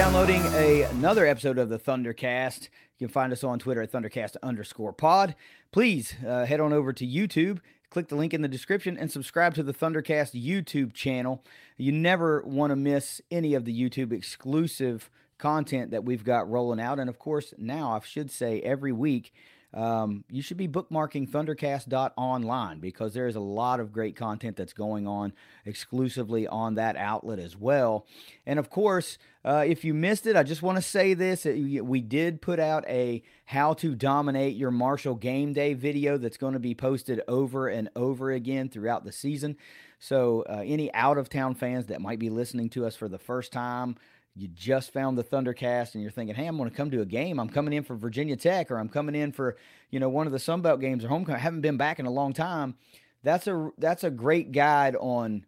Downloading a, another episode of the Thundercast. You can find us on Twitter at Thundercast underscore pod. Please uh, head on over to YouTube, click the link in the description, and subscribe to the Thundercast YouTube channel. You never want to miss any of the YouTube exclusive content that we've got rolling out. And of course, now I should say every week, um, you should be bookmarking thundercast.online because there is a lot of great content that's going on exclusively on that outlet as well. And of course, uh, if you missed it, I just want to say this. We did put out a how to dominate your Marshall game day video that's going to be posted over and over again throughout the season. So, uh, any out of town fans that might be listening to us for the first time, you just found the Thundercast and you're thinking, hey, I'm going to come to a game. I'm coming in for Virginia Tech or I'm coming in for, you know, one of the Sunbelt games or homecoming. I haven't been back in a long time. That's a that's a great guide on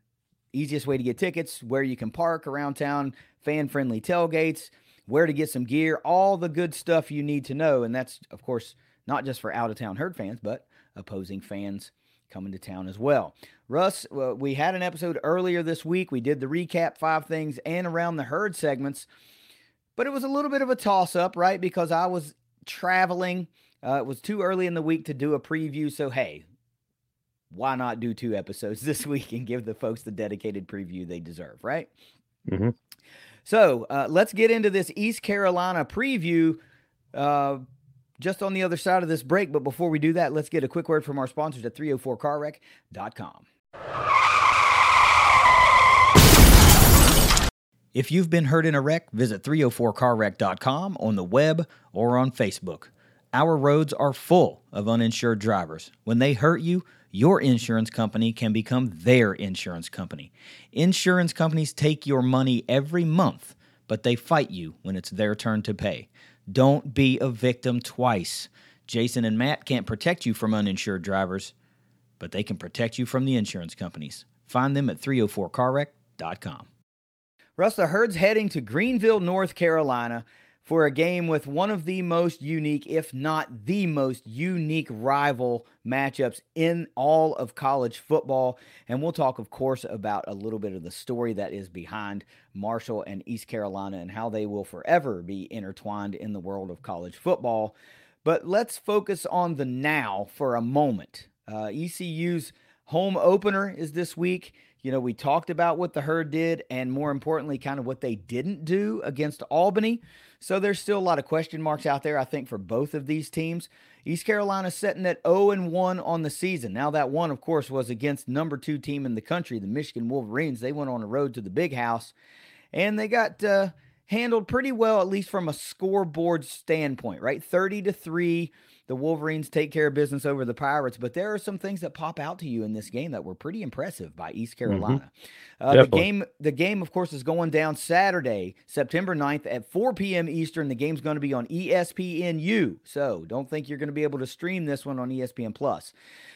easiest way to get tickets, where you can park around town, fan friendly tailgates, where to get some gear, all the good stuff you need to know. And that's, of course, not just for out of town herd fans, but opposing fans coming to town as well. Russ, well, we had an episode earlier this week. We did the recap five things and around the herd segments, but it was a little bit of a toss up, right? Because I was traveling. Uh, it was too early in the week to do a preview. So, hey, why not do two episodes this week and give the folks the dedicated preview they deserve, right? Mm-hmm. So, uh, let's get into this East Carolina preview. Just on the other side of this break. But before we do that, let's get a quick word from our sponsors at 304carwreck.com. If you've been hurt in a wreck, visit 304carwreck.com on the web or on Facebook. Our roads are full of uninsured drivers. When they hurt you, your insurance company can become their insurance company. Insurance companies take your money every month, but they fight you when it's their turn to pay. Don't be a victim twice. Jason and Matt can't protect you from uninsured drivers, but they can protect you from the insurance companies. Find them at 304carwreck.com. Russ, the herd's heading to Greenville, North Carolina for a game with one of the most unique, if not the most unique rival matchups in all of college football. And we'll talk, of course, about a little bit of the story that is behind Marshall and East Carolina and how they will forever be intertwined in the world of college football. But let's focus on the now for a moment. Uh, ECU's home opener is this week. You know, we talked about what the herd did and more importantly, kind of what they didn't do against Albany. So there's still a lot of question marks out there, I think, for both of these teams. East Carolina sitting at 0 and 1 on the season. Now, that one, of course, was against number two team in the country, the Michigan Wolverines. They went on the road to the big house and they got uh, handled pretty well, at least from a scoreboard standpoint, right? 30 to 3 the Wolverines take care of business over the Pirates, but there are some things that pop out to you in this game that were pretty impressive by East mm-hmm. Carolina. Mm-hmm. Uh, the game, the game, of course, is going down Saturday, September 9th at 4 p.m. Eastern. The game's going to be on ESPNU, so don't think you're going to be able to stream this one on ESPN Plus.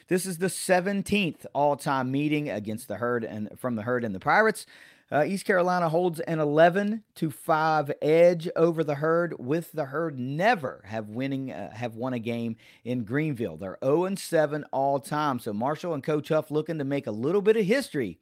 This is the 17th all-time meeting against the herd and from the herd and the Pirates. Uh, East Carolina holds an 11 to 5 edge over the herd, with the herd never have winning uh, have won a game in Greenville. They're 0 and 7 all time. So Marshall and Coach Huff looking to make a little bit of history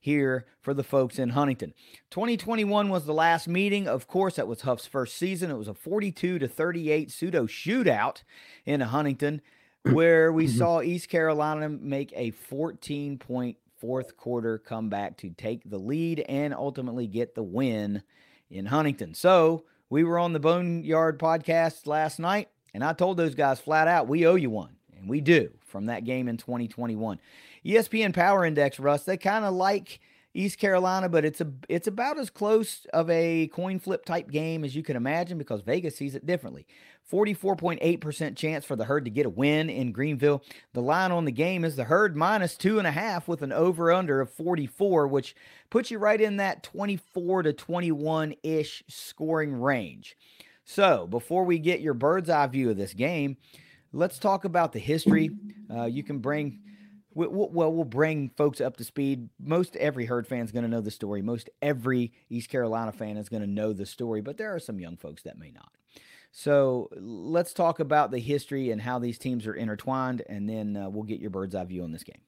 here for the folks in Huntington. 2021 was the last meeting. Of course, that was Huff's first season. It was a 42 to 38 pseudo shootout in Huntington where we mm-hmm. saw East Carolina make a 14 point fourth quarter comeback to take the lead and ultimately get the win in Huntington. So we were on the Boneyard podcast last night, and I told those guys flat out, we owe you one. And we do from that game in 2021. ESPN Power Index, Russ, they kind of like East Carolina, but it's a it's about as close of a coin flip type game as you can imagine because Vegas sees it differently. 44.8% chance for the herd to get a win in Greenville. The line on the game is the herd minus two and a half with an over under of 44, which puts you right in that 24 to 21 ish scoring range. So, before we get your bird's eye view of this game, let's talk about the history. Uh, you can bring, well, we'll bring folks up to speed. Most every Herd fan is going to know the story. Most every East Carolina fan is going to know the story, but there are some young folks that may not. So, let's talk about the history and how these teams are intertwined, and then uh, we'll get your bird's eye view on this game.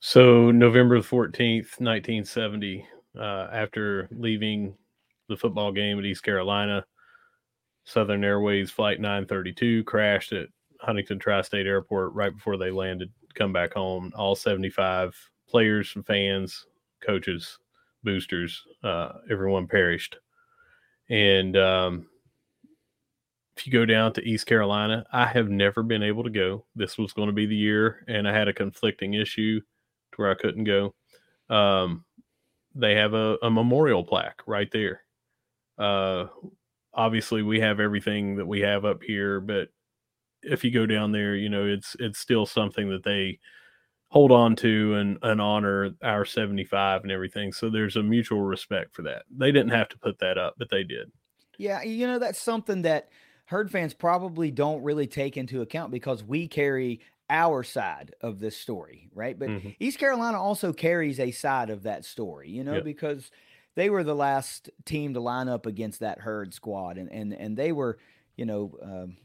So, November 14th, 1970, uh, after leaving the football game at East Carolina. Southern Airways Flight 932 crashed at Huntington Tri State Airport right before they landed, come back home. All 75 players, fans, coaches, boosters, uh, everyone perished. And um, if you go down to East Carolina, I have never been able to go. This was going to be the year, and I had a conflicting issue to where I couldn't go. Um, they have a, a memorial plaque right there uh, obviously, we have everything that we have up here, but if you go down there, you know it's it's still something that they hold on to and, and honor our 75 and everything. So there's a mutual respect for that. They didn't have to put that up, but they did. Yeah, you know that's something that herd fans probably don't really take into account because we carry our side of this story, right? But mm-hmm. East Carolina also carries a side of that story, you know, yep. because they were the last team to line up against that herd squad, and and and they were, you know. Um,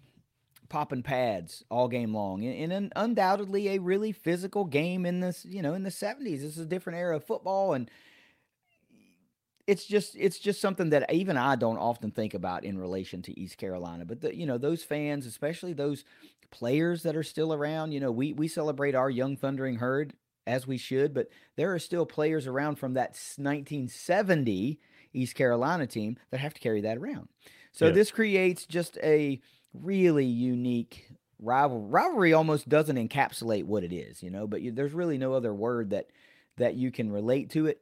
popping pads all game long in, in undoubtedly a really physical game in this you know in the 70s this is a different era of football and it's just it's just something that even I don't often think about in relation to East Carolina. But the, you know those fans, especially those players that are still around. You know we we celebrate our young thundering herd as we should, but there are still players around from that 1970 East Carolina team that have to carry that around. So yeah. this creates just a really unique rival rivalry almost doesn't encapsulate what it is, you know, but you, there's really no other word that that you can relate to it.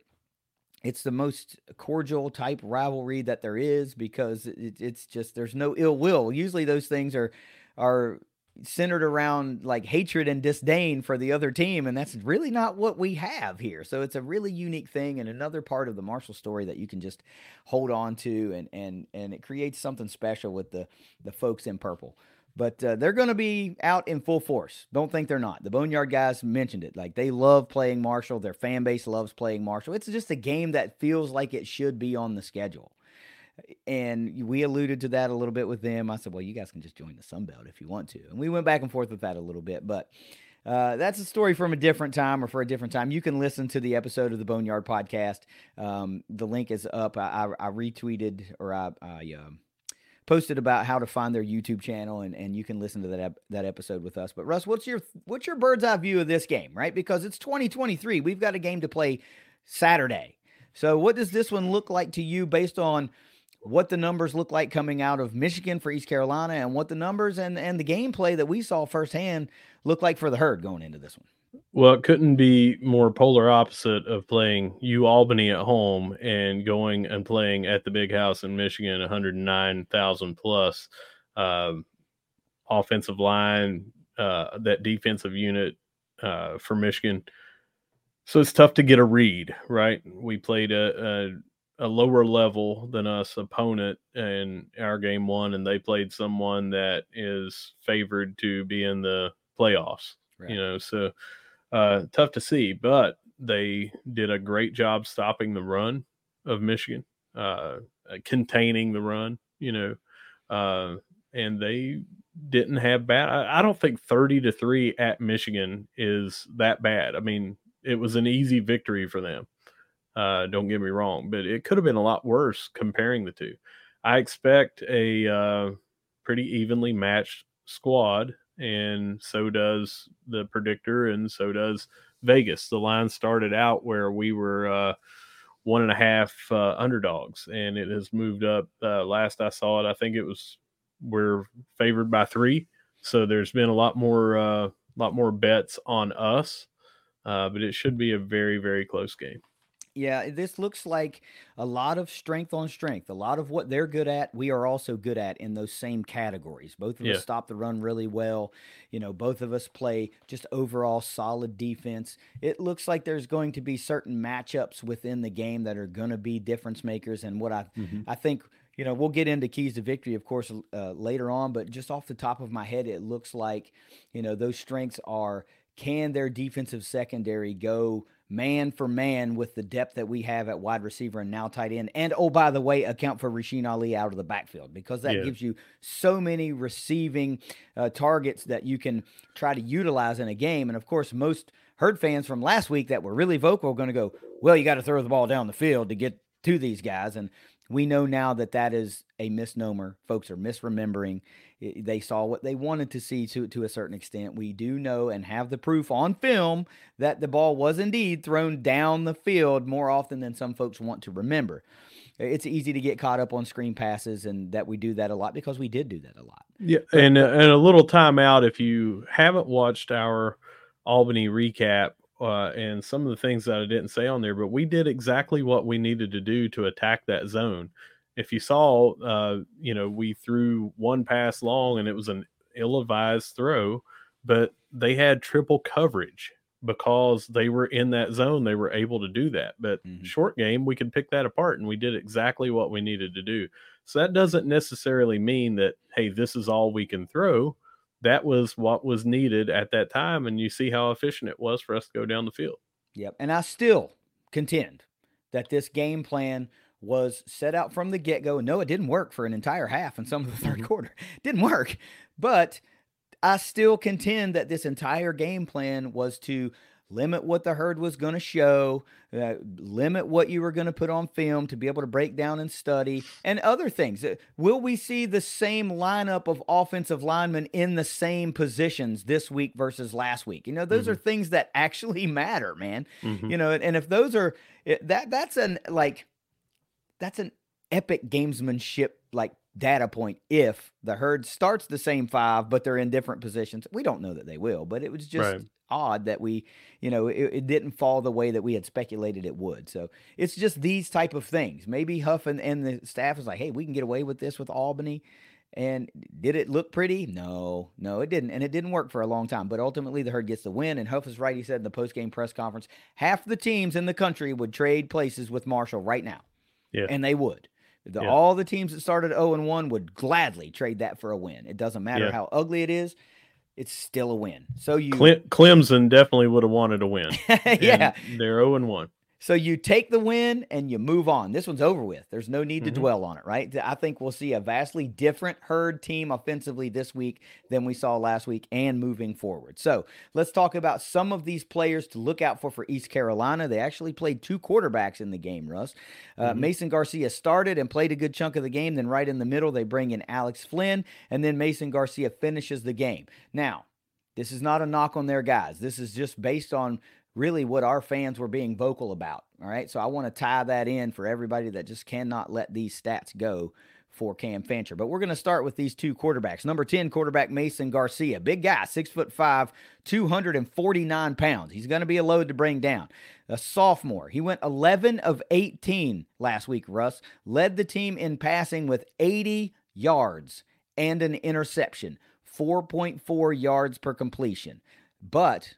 It's the most cordial type rivalry that there is because it, it's just there's no ill will. Usually those things are are centered around like hatred and disdain for the other team and that's really not what we have here. So it's a really unique thing and another part of the marshall story that you can just hold on to and and and it creates something special with the the folks in purple. But uh, they're going to be out in full force. Don't think they're not. The boneyard guys mentioned it. Like they love playing marshall. Their fan base loves playing marshall. It's just a game that feels like it should be on the schedule and we alluded to that a little bit with them. I said, well, you guys can just join the Sun Belt if you want to. And we went back and forth with that a little bit. But uh, that's a story from a different time or for a different time. You can listen to the episode of the Boneyard podcast. Um, the link is up. I, I, I retweeted or I, I uh, posted about how to find their YouTube channel, and, and you can listen to that ep- that episode with us. But Russ, what's your what's your bird's eye view of this game, right? Because it's 2023. We've got a game to play Saturday. So what does this one look like to you based on – what the numbers look like coming out of Michigan for East Carolina and what the numbers and, and the gameplay that we saw firsthand look like for the herd going into this one. Well, it couldn't be more polar opposite of playing U Albany at home and going and playing at the big house in Michigan, 109,000 plus. Um, offensive line, uh, that defensive unit uh, for Michigan. So it's tough to get a read, right? We played a, a a lower level than us opponent in our game one, and they played someone that is favored to be in the playoffs. Right. You know, so uh, tough to see, but they did a great job stopping the run of Michigan, uh, containing the run. You know, uh, and they didn't have bad. I, I don't think thirty to three at Michigan is that bad. I mean, it was an easy victory for them. Uh, don't get me wrong, but it could have been a lot worse comparing the two. I expect a uh, pretty evenly matched squad, and so does the predictor, and so does Vegas. The line started out where we were uh, one and a half uh, underdogs, and it has moved up. Uh, last I saw it, I think it was we're favored by three. So there's been a lot more, uh, lot more bets on us, uh, but it should be a very, very close game. Yeah, this looks like a lot of strength on strength. A lot of what they're good at, we are also good at in those same categories. Both of Yeah. us stop the run really well. You know, both of us play just overall solid defense. It looks like there's going to be certain matchups within the game that are going to be difference makers. And what I, I think, you know, we'll get into keys to victory, of course, uh, later on. But just off the top of my head, it looks like, you know, those strengths are can their defensive secondary go man for man with the depth that we have at wide receiver and now tight end. And oh, by the way, account for Rasheen Ali out of the backfield because that Yeah. gives you so many receiving uh, targets that you can try to utilize in a game. And of course, most herd fans from last week that were really vocal are going to go, well, you got to throw the ball down the field to get to these guys. And we know now that that is a misnomer. Folks are misremembering. They saw what they wanted to see to, to a certain extent. We do know and have the proof on film that the ball was indeed thrown down the field more often than some folks want to remember. It's easy to get caught up on screen passes and that we do that a lot because we did do that a lot. Yeah, and uh, and a little timeout if you haven't watched our Albany recap uh, and some of the things that I didn't say on there, but we did exactly what we needed to do to attack that zone. If you saw, uh, you know, we threw one pass long and it was an ill-advised throw, but they had triple coverage because they were in that zone. They were able to do that. But Mhm. short game, we could pick that apart, and we did exactly what we needed to do. So that doesn't necessarily mean that, hey, this is all we can throw. That was what was needed at that time. And you see how efficient it was for us to go down the field. Yep. And I still contend that this game plan was set out from the get go. No, it didn't work for an entire half and some of the 3rd Mhm. quarter. Didn't work. But I still contend that this entire game plan was to limit what the herd was going to show, uh, limit what you were going to put on film to be able to break down and study, and other things. Uh, Will we see the same lineup of offensive linemen in the same positions this week versus last week? You know, those are things that actually matter, man Mhm. you know and, and if those are that that's an like that's an epic gamesmanship like data point if the herd starts the same five but they're in different positions we don't know that they will but it was just Right. odd that we you know it, it didn't fall the way that we had speculated it would so it's just these type of things maybe huff and, and the staff is like hey we can get away with this with albany and did it look pretty? No, no, it didn't. And it didn't work for a long time. But ultimately, the herd gets the win. And Huff is right. He said in the post-game press conference, half the teams in the country would trade places with Marshall right now. Yeah. And they would. The, Yeah. All the teams that started 0 and 1 would gladly trade that for a win. It doesn't matter Yeah. how ugly it is, it's still a win. So you, Cle- Clemson definitely would have wanted to win. yeah. They're 0 and 1. So you take the win and you move on. This one's over with. There's no need to Mhm. dwell on it, right? I think we'll see a vastly different herd team offensively this week than we saw last week and moving forward. So let's talk about some of these players to look out for for East Carolina. They actually played two quarterbacks in the game, Russ. Uh, Mhm. Mason Garcia started and played a good chunk of the game. Then right in the middle, they bring in Alex Flynn, and then Mason Garcia finishes the game. Now, this is not a knock on their guys. This is just based on really what our fans were being vocal about. All right. So I want to tie that in for everybody that just cannot let these stats go for Cam Fancher. But we're going to start with these two quarterbacks. Number 10, quarterback Mason Garcia. Big guy, six foot five, 249 pounds. He's going to be a load to bring down. A sophomore. He went 11 of 18 last week, Russ. Led the team in passing with 80 yards and an interception, 4.4 yards per completion. But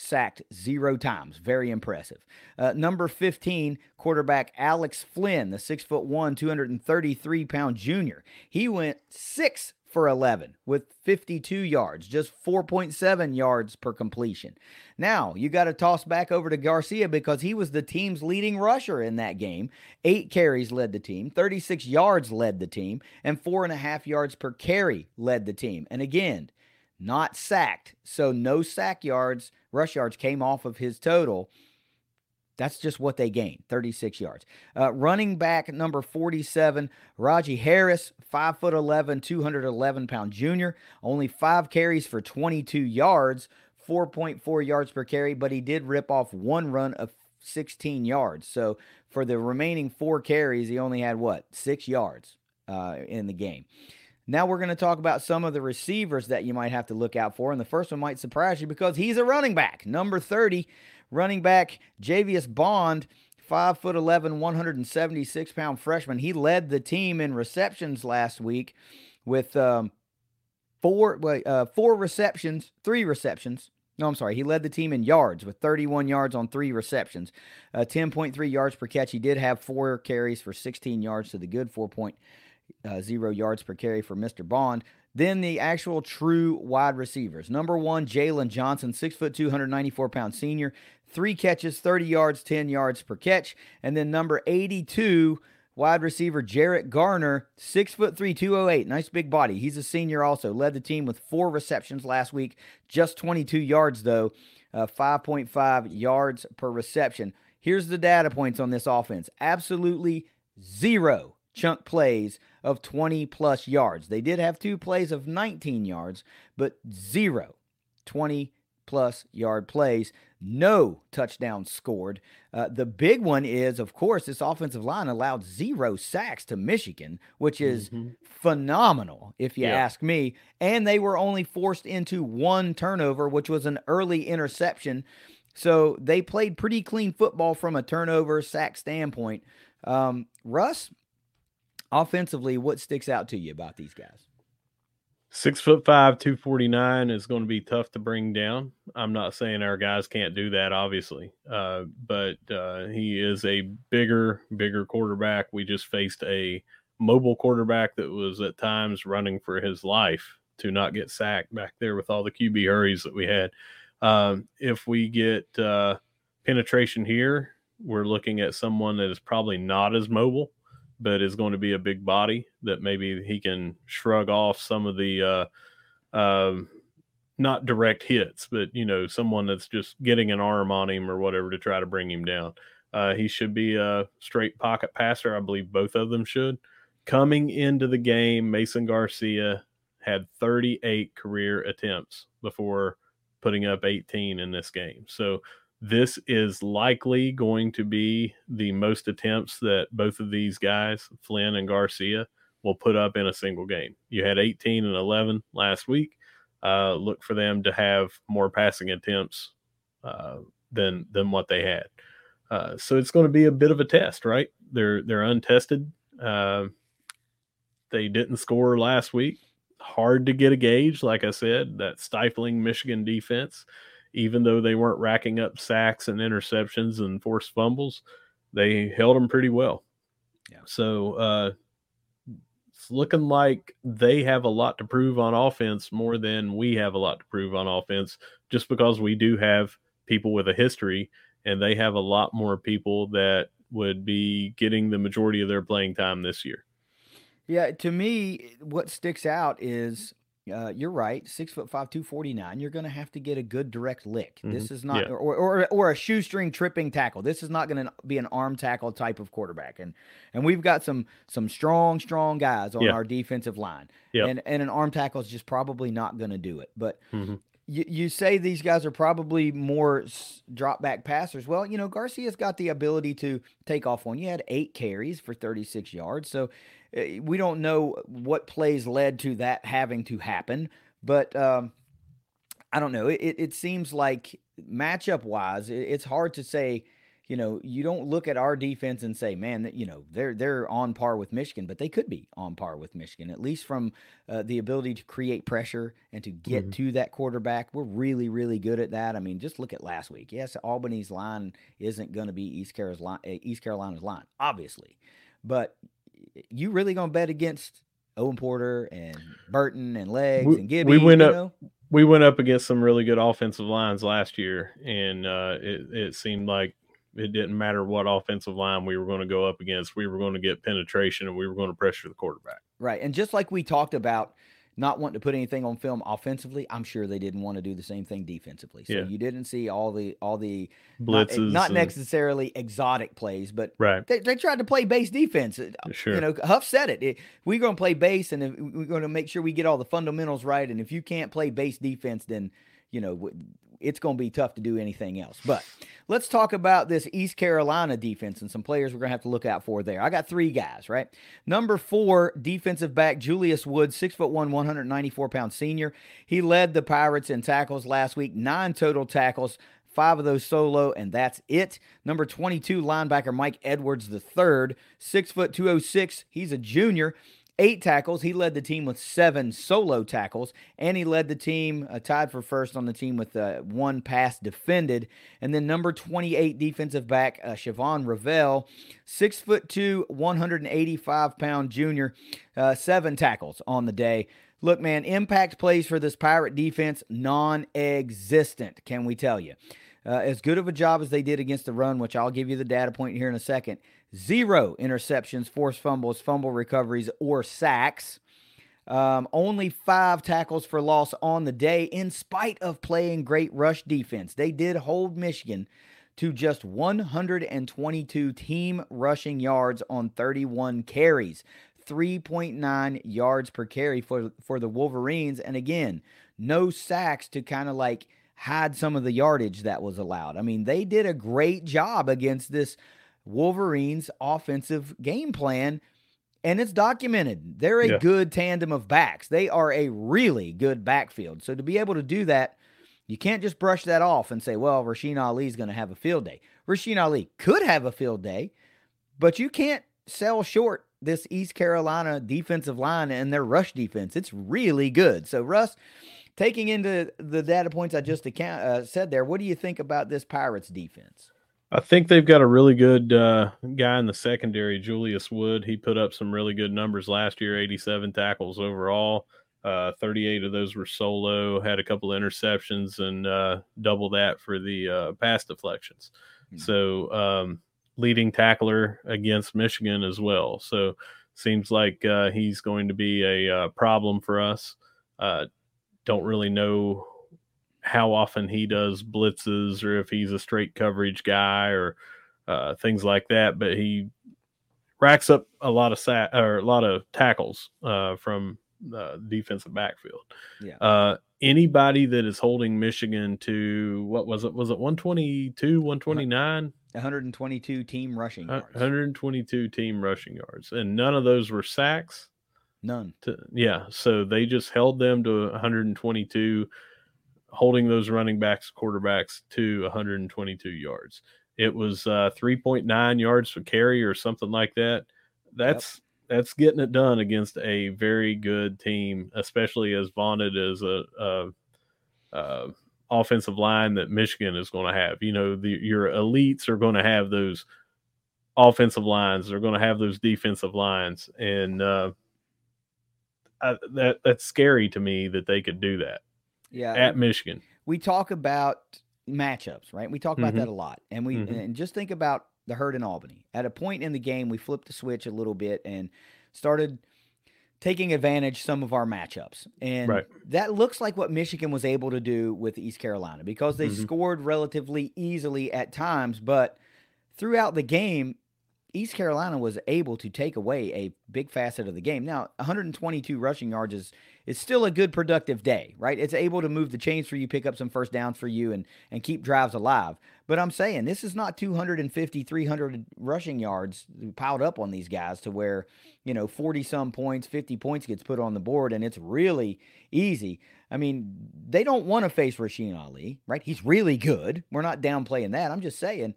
sacked zero times. Very impressive. Uh, number 15, quarterback Alex Flynn, the six foot one, 233 pound junior. He went six for 11 with 52 yards, just 4.7 yards per completion. Now, you got to toss back over to Garcia because he was the team's leading rusher in that game. Eight carries led the team, 36 yards led the team, and four and a half yards per carry led the team. And again, not sacked. So no sack yards, rush yards came off of his total. That's just what they gained 36 yards. Uh, running back number 47, Rahjai Harris, 5 foot 11, 211 pound junior, only five carries for 22 yards, 4.4 yards per carry, but he did rip off one run of 16 yards. So for the remaining four carries, he only had what, six yards uh, in the game. Now we're going to talk about some of the receivers that you might have to look out for. And the first one might surprise you because he's a running back. Number 30, running back Javious Bond, five foot 11, 176 pound freshman. He led the team in receptions last week with um, four, uh, four receptions, three receptions. No, I'm sorry. He led the team in yards with 31 yards on three receptions, uh, 10.3 yards per catch. He did have four carries for 16 yards to the good 4.0 uh, yards per carry for Mr. Bond. Then the actual true wide receivers. Number one, Jalen Johnson, six foot two, 194 pound senior, three catches, 30 yards, 10 yards per catch. And then number 82, wide receiver Jarrett Garner, six foot three, 208. Nice big body. He's a senior also. Led the team with four receptions last week, just 22 yards though, uh, 5.5 yards per reception. Here's the data points on this offense absolutely zero chunk plays of 20 plus yards. They did have two plays of 19 yards, but zero 20 plus yard plays. No touchdowns scored. Uh, the big one is, of course, this offensive line allowed zero sacks to Michigan, which is mm-hmm. phenomenal, if you yeah. ask me. And they were only forced into one turnover, which was an early interception. So they played pretty clean football from a turnover sack standpoint. Um, Russ, offensively, what sticks out to you about these guys? Six foot five, 249 is going to be tough to bring down. I'm not saying our guys can't do that, obviously, uh, but uh, he is a bigger, bigger quarterback. We just faced a mobile quarterback that was at times running for his life to not get sacked back there with all the QB hurries that we had. Um, if we get uh, penetration here, we're looking at someone that is probably not as mobile but is going to be a big body that maybe he can shrug off some of the uh, uh, not direct hits, but you know, someone that's just getting an arm on him or whatever to try to bring him down. Uh, he should be a straight pocket passer. I believe both of them should. Coming into the game, Mason Garcia had 38 career attempts before putting up 18 in this game. So this is likely going to be the most attempts that both of these guys, Flynn and Garcia, will put up in a single game. You had 18 and 11 last week. Uh, look for them to have more passing attempts uh, than than what they had. Uh, so it's going to be a bit of a test, right? They're they're untested. Uh, they didn't score last week. Hard to get a gauge, like I said. That stifling Michigan defense even though they weren't racking up sacks and interceptions and forced fumbles, they held them pretty well. Yeah. So uh, it's looking like they have a lot to prove on offense more than we have a lot to prove on offense, just because we do have people with a history and they have a lot more people that would be getting the majority of their playing time this year. Yeah, to me, what sticks out is uh, you're right. Six foot five, two forty nine. You're going to have to get a good direct lick. Mm-hmm. This is not, yeah. or, or or a shoestring tripping tackle. This is not going to be an arm tackle type of quarterback. And and we've got some some strong, strong guys on yeah. our defensive line. Yeah. And and an arm tackle is just probably not going to do it. But mm-hmm. you you say these guys are probably more drop back passers. Well, you know Garcia's got the ability to take off one. You had eight carries for thirty six yards, so we don't know what plays led to that having to happen, but um, I don't know. It, it seems like matchup wise, it's hard to say. You know, you don't look at our defense and say, "Man, you know, they're they're on par with Michigan," but they could be on par with Michigan, at least from uh, the ability to create pressure and to get mm-hmm. to that quarterback. We're really, really good at that. I mean, just look at last week. Yes, Albany's line isn't going to be East Carolina's line, eh, East Carolina's line, obviously, but you really gonna bet against Owen Porter and Burton and Legs we, and Gibby? We went up. Know? We went up against some really good offensive lines last year, and uh, it, it seemed like it didn't matter what offensive line we were going to go up against. We were going to get penetration, and we were going to pressure the quarterback. Right, and just like we talked about not wanting to put anything on film offensively, I'm sure they didn't want to do the same thing defensively. So yeah. you didn't see all the all the blitzes, not, not necessarily exotic plays, but right. They, they, tried to play base defense. Uh, sure. You know, Huff said it. it we're going to play base, and we're going to make sure we get all the fundamentals right. And if you can't play base defense, then you know it's going to be tough to do anything else. But let's talk about this East Carolina defense and some players we're going to have to look out for there. I got three guys, right? Number four, defensive back Julius Woods, six foot one, 194 pound senior. He led the Pirates in tackles last week, nine total tackles. five of those solo, and that's it. Number 22, linebacker Mike Edwards the third, six foot 206. He's a junior eight tackles. He led the team with seven solo tackles, and he led the team uh, tied for first on the team with uh, one pass defended. And then number 28 defensive back uh, Shavon Revel, six foot two, 185 pound junior, uh, seven tackles on the day. Look, man, impact plays for this Pirate defense non existent, can we tell you? Uh, as good of a job as they did against the run, which I'll give you the data point here in a second, zero interceptions, forced fumbles, fumble recoveries, or sacks. Um, only five tackles for loss on the day, in spite of playing great rush defense. They did hold Michigan to just 122 team rushing yards on 31 carries, 3.9 yards per carry for, for the Wolverines. And again, no sacks to kind of like hide some of the yardage that was allowed. I mean, they did a great job against this Wolverines offensive game plan, and it's documented. They're a yeah. good tandem of backs. They are a really good backfield. So to be able to do that, you can't just brush that off and say, well, Rasheen Ali is going to have a field day. Rasheen Ali could have a field day, but you can't sell short this East Carolina defensive line and their rush defense. It's really good. So, Russ, taking into the data points I just account, uh, said there, what do you think about this Pirates defense? I think they've got a really good uh, guy in the secondary, Julius Wood. He put up some really good numbers last year 87 tackles overall. Uh, 38 of those were solo, had a couple of interceptions, and uh, double that for the uh, pass deflections. Mm-hmm. So, um, leading tackler against Michigan as well. So, seems like uh, he's going to be a uh, problem for us. don't really know how often he does blitzes or if he's a straight coverage guy or uh, things like that. But he racks up a lot of sat or a lot of tackles uh, from the defensive backfield. Yeah. Uh, anybody that is holding Michigan to what was it? Was it 122, 129? 122 team rushing yards. 122 team rushing yards. And none of those were sacks. None. To, yeah. So they just held them to 122 holding those running backs, quarterbacks to 122 yards. It was uh, 3.9 yards per carry or something like that. That's yep. that's getting it done against a very good team, especially as vaunted as a, a, a offensive line that Michigan is going to have. You know, the, your elites are going to have those offensive lines. They're going to have those defensive lines, and uh, I, that that's scary to me that they could do that yeah, at Michigan. We talk about matchups, right? We talk about mm-hmm. that a lot, and we mm-hmm. and just think about the herd in Albany. At a point in the game, we flipped the switch a little bit and started taking advantage some of our matchups. And right. that looks like what Michigan was able to do with East Carolina because they mm-hmm. scored relatively easily at times, but throughout the game, East Carolina was able to take away a big facet of the game. Now, 122 rushing yards is is still a good productive day, right? It's able to move the chains for you, pick up some first downs for you, and and keep drives alive. But I'm saying this is not 250, 300 rushing yards piled up on these guys to where you know 40 some points, 50 points gets put on the board, and it's really easy. I mean, they don't want to face Rasheen Ali, right? He's really good. We're not downplaying that. I'm just saying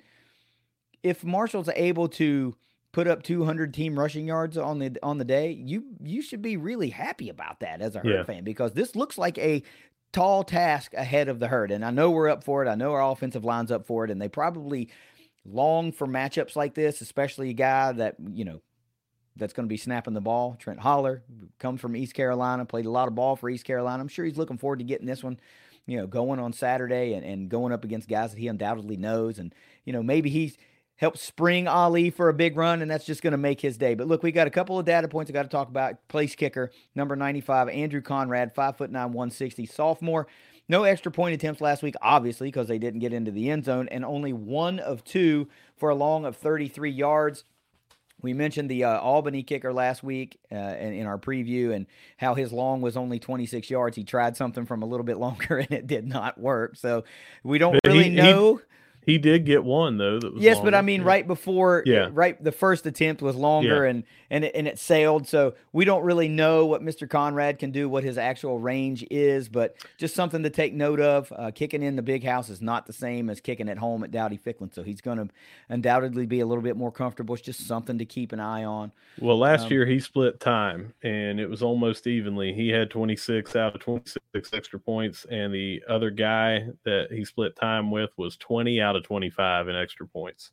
if Marshall's able to put up 200 team rushing yards on the on the day, you you should be really happy about that as a herd yeah. fan because this looks like a tall task ahead of the herd. And I know we're up for it. I know our offensive line's up for it, and they probably long for matchups like this, especially a guy that you know that's going to be snapping the ball. Trent Holler comes from East Carolina, played a lot of ball for East Carolina. I'm sure he's looking forward to getting this one, you know, going on Saturday and, and going up against guys that he undoubtedly knows. And, you know, maybe he's help spring Ali for a big run, and that's just going to make his day. But look, we got a couple of data points I got to talk about. Place kicker, number 95, Andrew Conrad, 5'9, 160, sophomore. No extra point attempts last week, obviously, because they didn't get into the end zone, and only one of two for a long of 33 yards. We mentioned the uh, Albany kicker last week uh, in, in, our preview and how his long was only 26 yards. He tried something from a little bit longer and it did not work. So we don't really he, know. He did get one though. That yes, longer. but I mean, yeah. right before, yeah, right, the first attempt was longer, yeah. and and it, and it sailed. So we don't really know what Mr. Conrad can do, what his actual range is, but just something to take note of. Uh, kicking in the big house is not the same as kicking at home at Dowdy Ficklen. so he's going to undoubtedly be a little bit more comfortable. It's just something to keep an eye on. Well, last um, year he split time, and it was almost evenly. He had 26 out of 26 extra points, and the other guy that he split time with was 20 out of 25 in extra points.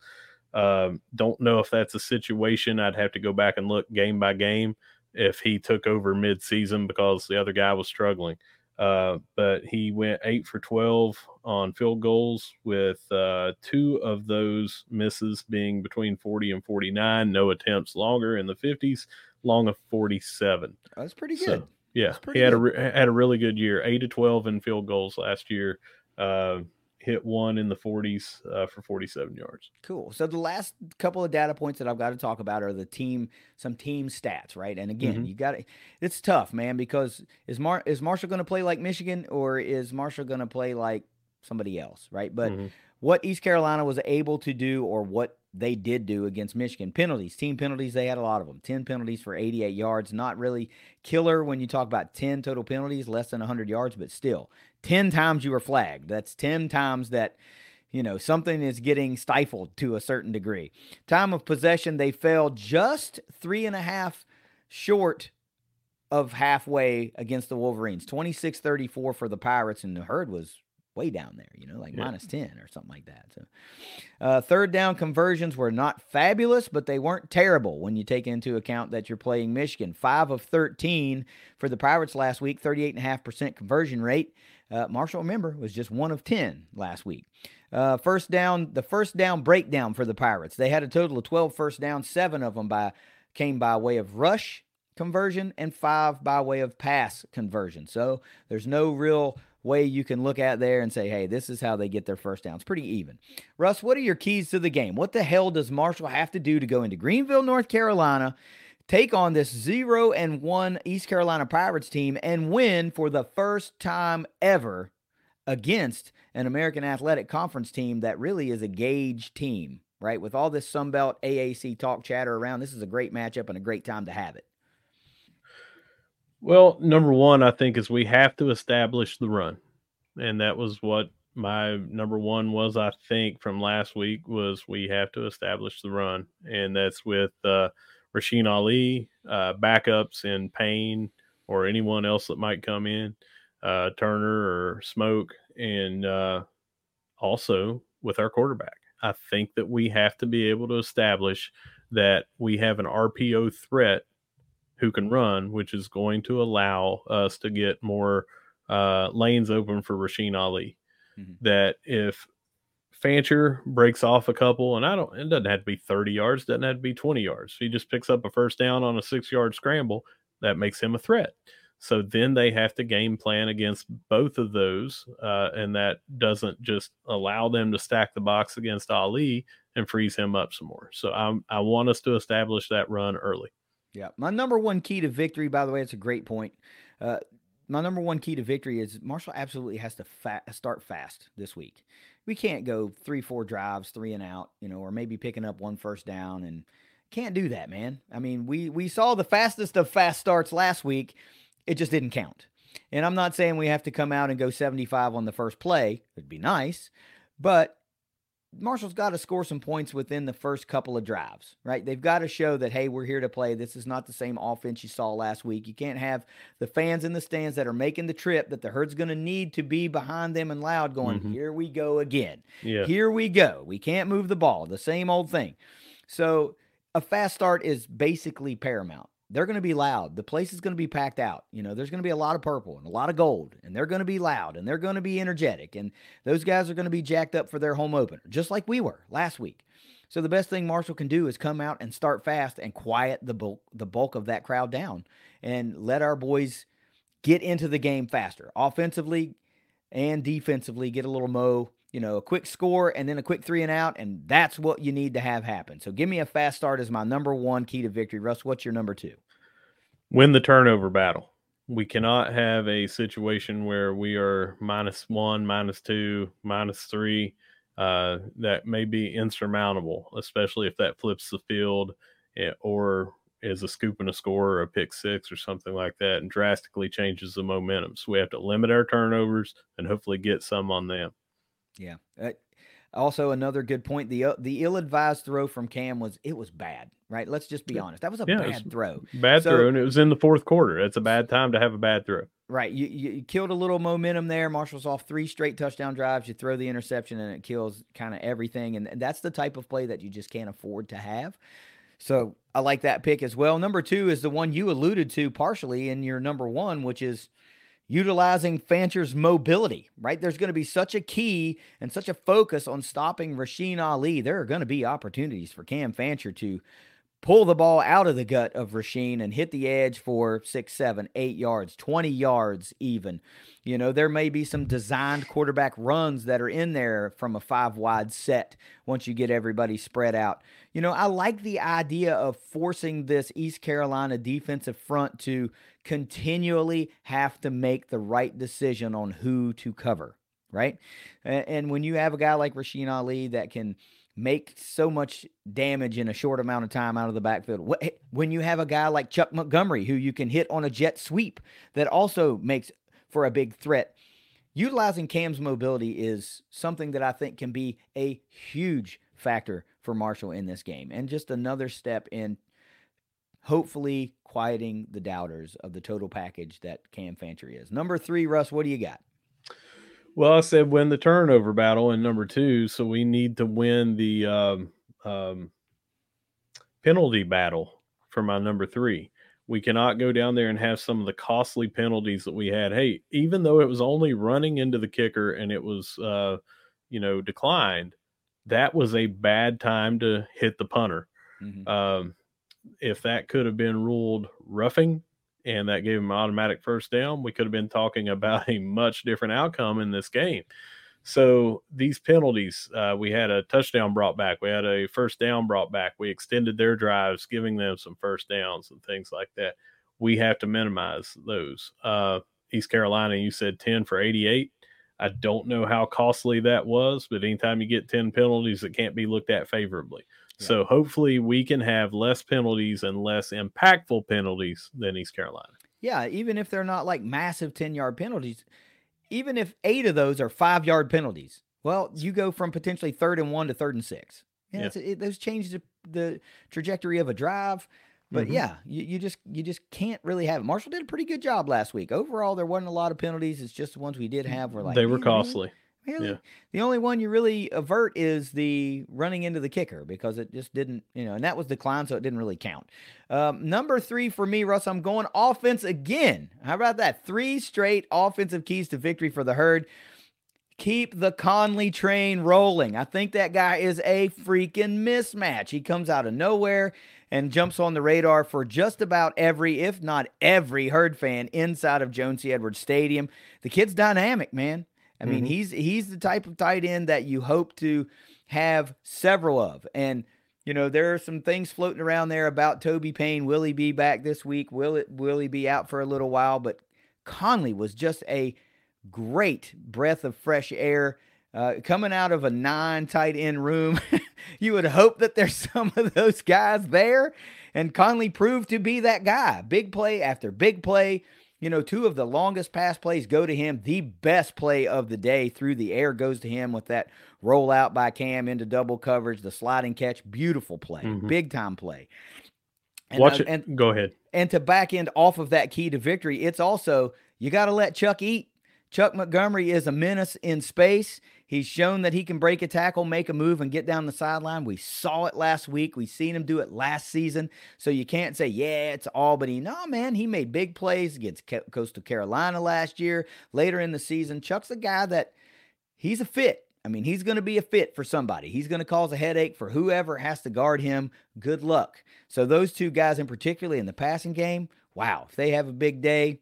Um, don't know if that's a situation. I'd have to go back and look game by game if he took over mid-season because the other guy was struggling. Uh, but he went eight for 12 on field goals, with uh, two of those misses being between 40 and 49. No attempts longer in the 50s, long of 47. That's pretty good. So, yeah, he had good. a had a really good year. Eight to 12 in field goals last year. Uh, hit one in the 40s uh, for 47 yards. Cool. So the last couple of data points that I've got to talk about are the team, some team stats, right? And again, mm-hmm. you got to, it's tough, man, because is Mar is Marshall going to play like Michigan or is Marshall going to play like somebody else, right? But mm-hmm. what East Carolina was able to do or what they did do against Michigan. Penalties, team penalties, they had a lot of them. 10 penalties for 88 yards. Not really killer when you talk about 10 total penalties, less than 100 yards, but still 10 times you were flagged. That's 10 times that, you know, something is getting stifled to a certain degree. Time of possession, they fell just three and a half short of halfway against the Wolverines. 26 34 for the Pirates, and the herd was way down there, you know, like yeah. minus 10 or something like that. So, uh, third down conversions were not fabulous, but they weren't terrible when you take into account that you're playing Michigan. Five of 13 for the Pirates last week, 38.5% conversion rate. Uh, Marshall, remember, was just one of 10 last week. Uh, first down, the first down breakdown for the Pirates. They had a total of 12 first downs, seven of them by came by way of rush conversion and five by way of pass conversion. So there's no real way you can look at there and say, hey, this is how they get their first downs. Pretty even. Russ, what are your keys to the game? What the hell does Marshall have to do to go into Greenville, North Carolina, take on this zero and one East Carolina Pirates team and win for the first time ever against an American Athletic Conference team that really is a gauge team, right? With all this Sunbelt AAC talk chatter around, this is a great matchup and a great time to have it. Well, number one, I think is we have to establish the run, and that was what my number one was. I think from last week was we have to establish the run, and that's with uh, Rasheen Ali, uh, backups in Payne or anyone else that might come in, uh, Turner or Smoke, and uh, also with our quarterback. I think that we have to be able to establish that we have an RPO threat who can run, which is going to allow us to get more uh, lanes open for Rasheen Ali. Mm-hmm. That if Fancher breaks off a couple, and I don't, it doesn't have to be 30 yards, doesn't have to be 20 yards. He just picks up a first down on a six yard scramble. That makes him a threat. So then they have to game plan against both of those, uh, and that doesn't just allow them to stack the box against Ali and freeze him up some more. So I, I want us to establish that run early. Yeah. My number one key to victory, by the way, it's a great point. Uh, my number one key to victory is Marshall absolutely has to fa- start fast this week. We can't go three, four drives, three and out, you know, or maybe picking up one first down and can't do that, man. I mean, we we saw the fastest of fast starts last week. It just didn't count. And I'm not saying we have to come out and go 75 on the first play. It'd be nice, but Marshall's got to score some points within the first couple of drives, right? They've got to show that, hey, we're here to play. This is not the same offense you saw last week. You can't have the fans in the stands that are making the trip that the herd's going to need to be behind them and loud going, mm-hmm. here we go again. Yeah. Here we go. We can't move the ball. The same old thing. So a fast start is basically paramount they're going to be loud. The place is going to be packed out. You know, there's going to be a lot of purple and a lot of gold, and they're going to be loud and they're going to be energetic. And those guys are going to be jacked up for their home opener, just like we were last week. So the best thing Marshall can do is come out and start fast and quiet the bulk, the bulk of that crowd down and let our boys get into the game faster, offensively and defensively. Get a little mo, you know, a quick score and then a quick three and out, and that's what you need to have happen. So give me a fast start as my number one key to victory. Russ, what's your number two? Win the turnover battle. We cannot have a situation where we are minus one, minus two, minus three. uh, that may be insurmountable, especially if that flips the field eh, or is a scoop and a score or a pick six or something like that and drastically changes the momentum. So we have to limit our turnovers and hopefully get some on them. Yeah. Uh, also, another good point: the uh, the ill-advised throw from Cam was it was bad, right? Let's just be honest. That was a yeah, bad throw. Bad so, throw, and it was in the fourth quarter. It's a bad time to have a bad throw. Right. You, you killed a little momentum there. Marshall's off three straight touchdown drives. You throw the interception, and it kills kind of everything. And that's the type of play that you just can't afford to have. So I like that pick as well. Number two is the one you alluded to partially in your number one, which is utilizing Fancher's mobility, right? There's going to be such a key and such a focus on stopping Rasheen Ali. There are going to be opportunities for Cam Fancher to pull the ball out of the gut of Rasheen and hit the edge for six, seven, eight yards, 20 yards even. You know, there may be some designed quarterback runs that are in there from a five wide set once you get everybody spread out. You know, I like the idea of forcing this East Carolina defensive front to continually have to make the right decision on who to cover, right? And when you have a guy like Rasheen Ali that can – make so much damage in a short amount of time out of the backfield. When you have a guy like Chuck Montgomery who you can hit on a jet sweep that also makes for a big threat. Utilizing Cam's mobility is something that I think can be a huge factor for Marshall in this game and just another step in hopefully quieting the doubters of the total package that Cam Fancher is. Number three, Russ, what do you got? Well, I said win the turnover battle in number two, so we need to win the um, um, penalty battle for my number three. We cannot go down there and have some of the costly penalties that we had. Hey, even though it was only running into the kicker and it was, uh, you know, declined, that was a bad time to hit the punter. Mm-hmm. Um, if that could have been ruled roughing, and that gave him automatic first down, we could have been talking about a much different outcome in this game. So these penalties, uh, we had a touchdown brought back, we had a first down brought back, we extended their drives, giving them some first downs and things like that. We have to minimize those. Uh, East Carolina, you said 10 for 88. I don't know how costly that was, but anytime you get 10 penalties, it can't be looked at favorably. So hopefully we can have less penalties and less impactful penalties than East Carolina. Yeah, even if they're not like massive 10 yard penalties, even if eight of those are five yard penalties, well, you go from potentially third and one to third and six. Yeah, yeah. It, those change the, the, trajectory of a drive. But mm-hmm. yeah, you, you just you just can't really have it. Marshall did a pretty good job last week. Overall, there wasn't a lot of penalties. It's just the ones we did have were like they were costly. Really? Yeah. The only one you really avert is the running into the kicker because it just didn't, you know, and that was decline, so it didn't really count. Um, number three for me, Russ, I'm going offense again. How about that? Three straight offensive keys to victory for the herd. Keep the Conley train rolling. I think that guy is a freaking mismatch. He comes out of nowhere and jumps on the radar for just about every, if not every, herd fan inside of Joan C. Edwards Stadium. The kid's dynamic, man. I mean, mm-hmm. he's he's the type of tight end that you hope to have several of. And you know, there are some things floating around there about Toby Payne. Will he be back this week? Will it will he be out for a little while? But Conley was just a great breath of fresh air. Uh, coming out of a nine tight end room, you would hope that there's some of those guys there. And Conley proved to be that guy. Big play after big play. You know, two of the longest pass plays go to him. The best play of the day through the air goes to him with that rollout by Cam into double coverage, the sliding catch. Beautiful play, mm-hmm. big time play. And, Watch uh, it. And, Go ahead. And to back end off of that key to victory, it's also you got to let Chuck eat. Chuck Montgomery is a menace in space. He's shown that he can break a tackle, make a move, and get down the sideline. We saw it last week. We seen him do it last season. So you can't say, yeah, it's Albany. No, man, he made big plays against Coastal Carolina last year. Later in the season, Chuck's a guy that he's a fit. I mean, he's going to be a fit for somebody. He's going to cause a headache for whoever has to guard him. Good luck. So those two guys, in particular in the passing game, wow, if they have a big day,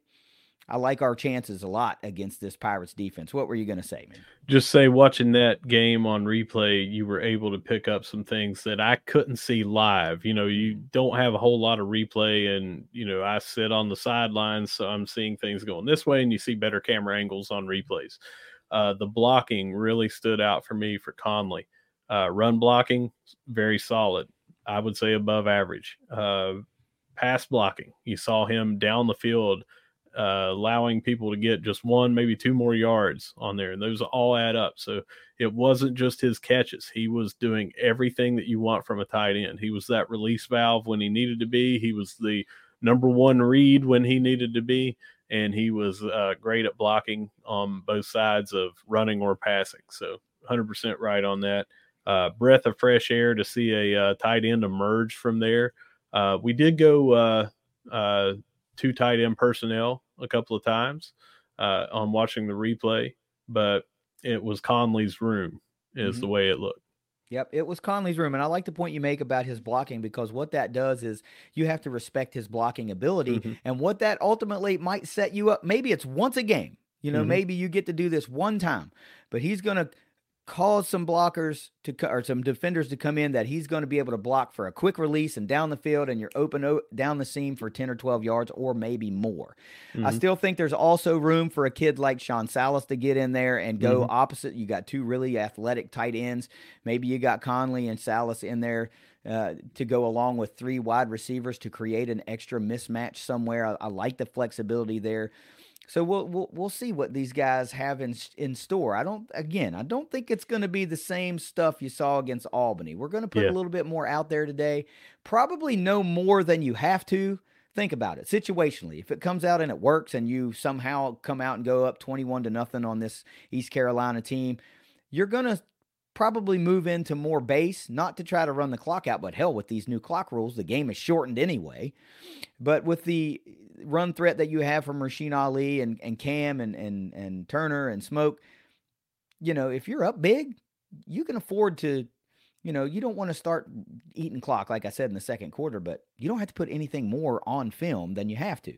I like our chances a lot against this Pirates defense. What were you going to say, man? Just say watching that game on replay, you were able to pick up some things that I couldn't see live. You know, you don't have a whole lot of replay, and you know, I sit on the sidelines, so I'm seeing things going this way, and you see better camera angles on replays. Uh, the blocking really stood out for me for Conley. Uh, run blocking, very solid. I would say above average. Uh, pass blocking, you saw him down the field, uh, allowing people to get just one, maybe two more yards on there, and those all add up. So it wasn't just his catches; he was doing everything that you want from a tight end. He was that release valve when he needed to be. He was the number one read when he needed to be and he was uh, great at blocking on both sides of running or passing. So 100% right on that. Uh, breath of fresh air to see a uh, tight end emerge from there. Uh, we did go uh, two tight end personnel a couple of times on watching the replay, but it was Conley's room, is mm-hmm. the way it looked. Yep, it was Conley's room. And I like the point you make about his blocking because what that does is you have to respect his blocking ability. Mm-hmm. And what that ultimately might set you up, maybe it's once a game. You know, mm-hmm. maybe you get to do this one time, but he's going to cause some blockers to or some defenders to come in that he's going to be able to block for a quick release and down the field and you're open o- down the seam for 10 or 12 yards or maybe more. Mm-hmm. I still think there's also room for a kid like Sean Salas to get in there and go mm-hmm. opposite. You got two really athletic tight ends. Maybe you got Conley and Salas in there uh, to go along with three wide receivers to create an extra mismatch somewhere. I, I like the flexibility there. So we'll we'll we'll see what these guys have in in store. I don't again, I don't think it's going to be the same stuff you saw against Albany. We're going to put yeah. a little bit more out there today. Probably no more than you have to. Think about it situationally. If it comes out and it works and you somehow come out and go up 21 to nothing on this East Carolina team, you're going to probably move into more base, not to try to run the clock out, but hell, with these new clock rules, the game is shortened anyway. But with the run threat that you have from Rasheen Ali and, and Cam and, and, and Turner and Smoke, you know, if you're up big, you can afford to, you know, you don't want to start eating clock, like I said in the second quarter, but you don't have to put anything more on film than you have to.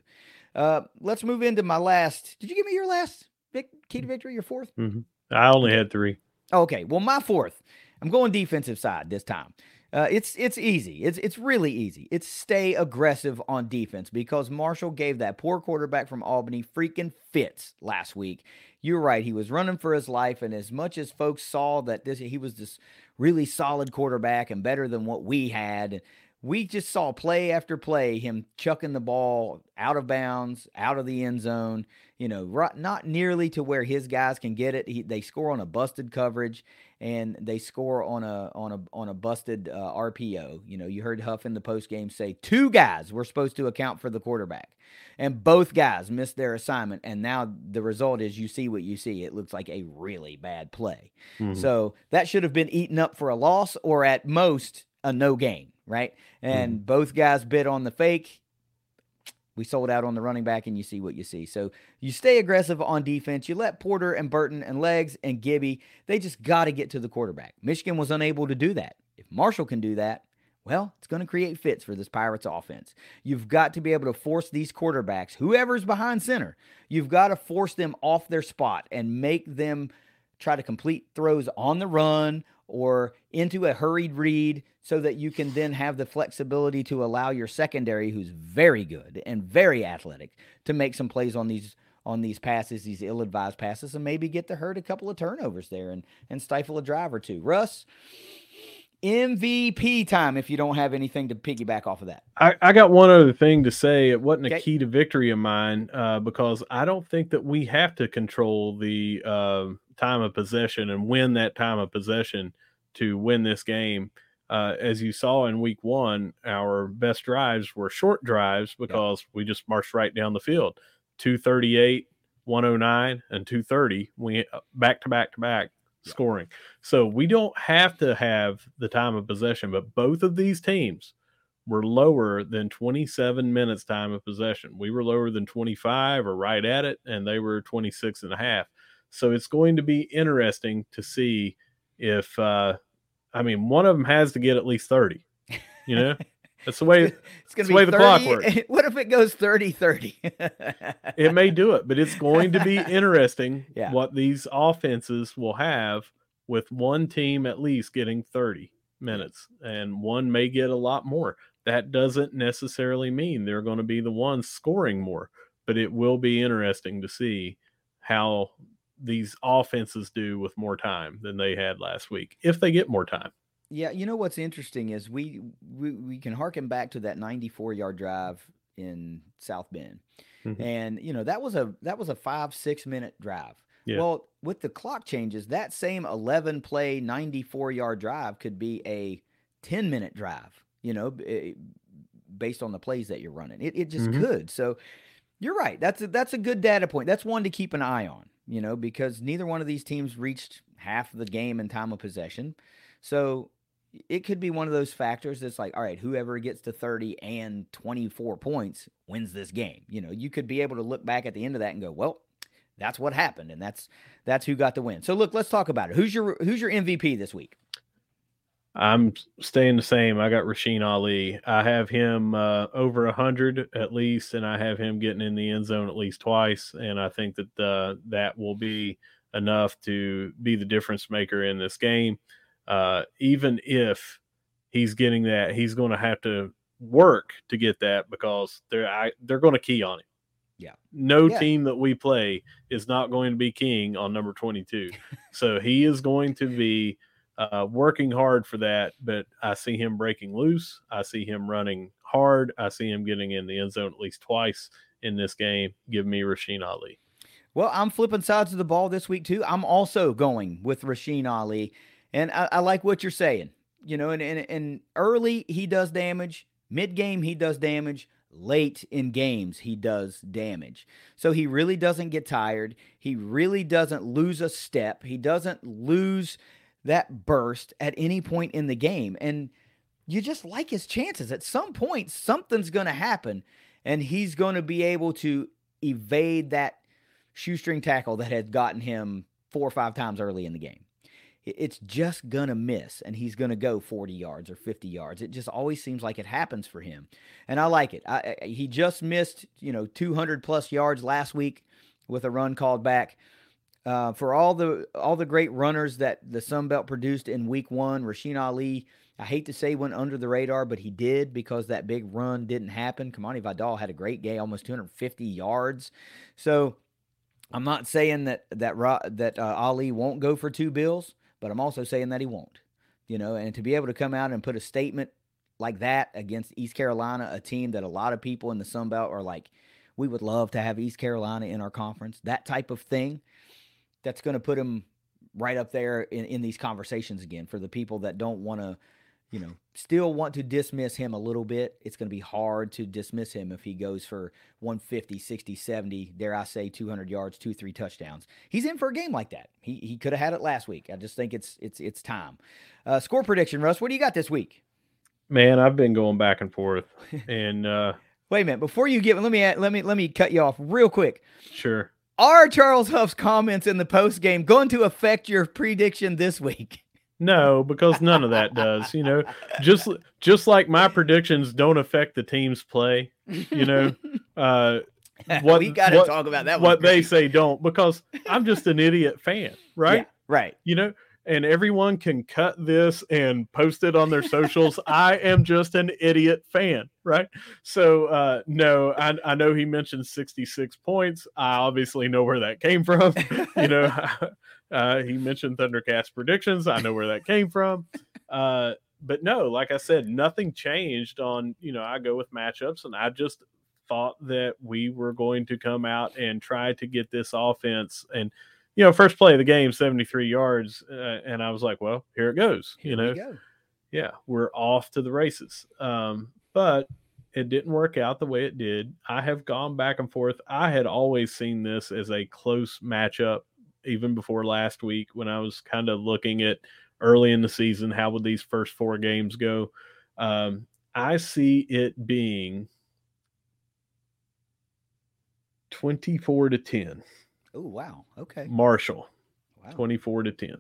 Uh, let's move into my last. Did you give me your last Vic, key to victory, your 4th mm-hmm. I only had three. Okay, well, my fourth. I'm going defensive side this time. Uh, it's it's easy. It's it's really easy. It's stay aggressive on defense because Marshall gave that poor quarterback from Albany freaking fits last week. You're right. He was running for his life, and as much as folks saw that this he was this really solid quarterback and better than what we had, we just saw play after play him chucking the ball out of bounds, out of the end zone. You know, right, not nearly to where his guys can get it. He, they score on a busted coverage, and they score on a on a on a busted uh, RPO. You know, you heard Huff in the post game say two guys were supposed to account for the quarterback, and both guys missed their assignment. And now the result is you see what you see. It looks like a really bad play. Mm-hmm. So that should have been eaten up for a loss or at most a no gain, right? And mm-hmm. both guys bid on the fake we sold out on the running back, and you see what you see. So you stay aggressive on defense. You let Porter and Burton and Legs and Gibby, they just got to get to the quarterback. Michigan was unable to do that. If Marshall can do that, well, it's going to create fits for this Pirates offense. You've got to be able to force these quarterbacks, whoever's behind center, you've got to force them off their spot and make them try to complete throws on the run or into a hurried read so that you can then have the flexibility to allow your secondary who's very good and very athletic to make some plays on these on these passes these ill-advised passes and maybe get to hurt a couple of turnovers there and and stifle a drive or two russ MVP time if you don't have anything to piggyback off of that. I, I got one other thing to say. It wasn't okay. a key to victory of mine uh, because I don't think that we have to control the uh, time of possession and win that time of possession to win this game. Uh, as you saw in week one, our best drives were short drives because yep. we just marched right down the field 238, 109, and 230. We uh, back to back to back yep. scoring. So we don't have to have the time of possession, but both of these teams were lower than 27 minutes time of possession. We were lower than 25 or right at it, and they were 26 and a half. So it's going to be interesting to see if uh, I mean one of them has to get at least 30. You know? That's the way it's going to be the way 30, the clock works. What if it goes 30 30? it may do it, but it's going to be interesting yeah. what these offenses will have with one team at least getting 30 minutes and one may get a lot more. That doesn't necessarily mean they're going to be the ones scoring more, but it will be interesting to see how these offenses do with more time than they had last week if they get more time. Yeah, you know what's interesting is we we, we can harken back to that 94 yard drive in South Bend. Mm-hmm. And you know, that was a that was a 5-6 minute drive. Yeah. Well, with the clock changes, that same 11 play 94 yard drive could be a 10 minute drive, you know, eh, based on the plays that you're running. It it just mm-hmm. could. So you're right. That's a, that's a good data point. That's one to keep an eye on, you know, because neither one of these teams reached half the game in time of possession. So it could be one of those factors that's like, all right, whoever gets to 30 and 24 points wins this game. You know, you could be able to look back at the end of that and go, well, that's what happened, and that's that's who got the win. So look, let's talk about it. Who's your who's your MVP this week? I'm staying the same. I got Rasheen Ali. I have him uh, over a hundred at least, and I have him getting in the end zone at least twice. And I think that uh, that will be enough to be the difference maker in this game uh, even if he's getting that, he's going to have to work to get that because they're I, they're going to key on him. Yeah. No yeah. team that we play is not going to be king on number 22. so he is going to be uh, working hard for that. But I see him breaking loose. I see him running hard. I see him getting in the end zone at least twice in this game. Give me Rasheen Ali. Well, I'm flipping sides of the ball this week too. I'm also going with Rasheen Ali. And I, I like what you're saying. You know, and, and, and early he does damage, mid game he does damage, late in games he does damage. So he really doesn't get tired. He really doesn't lose a step. He doesn't lose that burst at any point in the game. And you just like his chances. At some point, something's going to happen, and he's going to be able to evade that shoestring tackle that had gotten him four or five times early in the game. It's just gonna miss and he's gonna go 40 yards or 50 yards. It just always seems like it happens for him. And i like it. I, I, he just missed you know 200 plus yards last week with a run called back uh, for all the all the great runners that the Sun Belt produced in week one Rasheen Ali I hate to say went under the radar but he did because that big run didn't happen Kamani Vidal had a great game almost 250 yards so I'm not saying that that that uh, Ali won't go for two bills but I'm also saying that he won't. You know, and to be able to come out and put a statement like that against East Carolina, a team that a lot of people in the Sun Belt are like, we would love to have East Carolina in our conference, that type of thing, that's going to put him right up there in, in these conversations again for the people that don't want to you know, still want to dismiss him a little bit. It's going to be hard to dismiss him if he goes for 150, 60, 70, dare I say 200 yards, two, three touchdowns. He's in for a game like that. He, he could have had it last week. I just think it's it's it's time. Uh, score prediction, Russ. What do you got this week? Man, I've been going back and forth. And uh wait a minute, before you give let me let me let me cut you off real quick. Sure. Are Charles Huff's comments in the post game going to affect your prediction this week? No, because none of that does. You know, just just like my predictions don't affect the team's play. You know, uh, what we got to talk about that. What they say don't, because I'm just an idiot fan, right? Yeah, right. You know, and everyone can cut this and post it on their socials. I am just an idiot fan, right? So, uh, no, I, I know he mentioned 66 points. I obviously know where that came from. you know, uh, he mentioned Thundercast predictions. I know where that came from. Uh, but no, like I said, nothing changed on, you know, I go with matchups and I just thought that we were going to come out and try to get this offense and, you know, first play of the game, 73 yards. Uh, and I was like, well, here it goes. Here you know, go. yeah, we're off to the races. Um, but it didn't work out the way it did. I have gone back and forth. I had always seen this as a close matchup, even before last week when I was kind of looking at early in the season how would these first four games go. Um, I see it being 24 to 10. Oh, wow. Okay. Marshall. Wow. 24 to 10.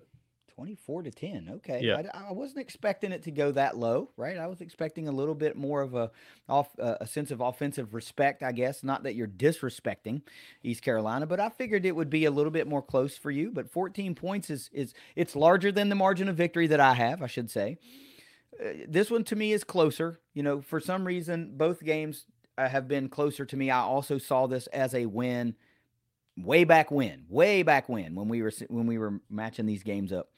24 to 10. Okay. Yeah. I, I, wasn't expecting it to go that low, right? I was expecting a little bit more of a off uh, a sense of offensive respect, I guess. Not that you're disrespecting East Carolina, but I figured it would be a little bit more close for you. But 14 points is is it's larger than the margin of victory that I have, I should say. Uh, this one to me is closer. You know, for some reason, both games uh, have been closer to me. I also saw this as a win way back when, way back when, when we were when we were matching these games up.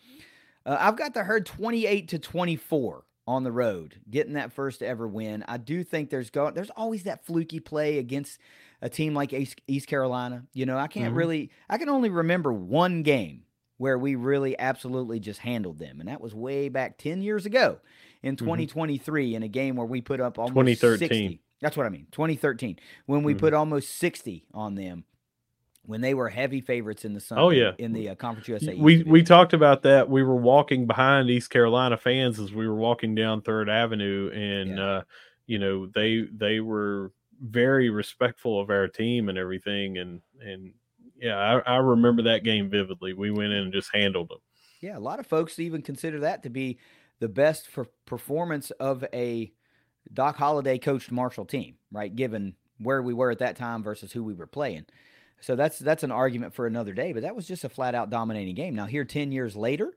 Uh, I've got the herd 28 to 24 on the road, getting that first ever win. I do think there's go there's always that fluky play against a team like East Carolina. You know, I can't mm-hmm. really I can only remember one game where we really absolutely just handled them, and that was way back 10 years ago in 2023 mm-hmm. in a game where we put up almost 2013. 60. That's what I mean. 2013 when we mm-hmm. put almost 60 on them when they were heavy favorites in the Sun. Oh yeah, in the uh, Conference USA. We we talked about that. We were walking behind East Carolina fans as we were walking down Third Avenue, and yeah. uh, you know they they were very respectful of our team and everything, and and yeah, I, I remember that game vividly. We went in and just handled them. Yeah, a lot of folks even consider that to be the best for performance of a Doc Holliday coached Marshall team, right? Given where we were at that time versus who we were playing. So that's that's an argument for another day, but that was just a flat out dominating game. Now here 10 years later,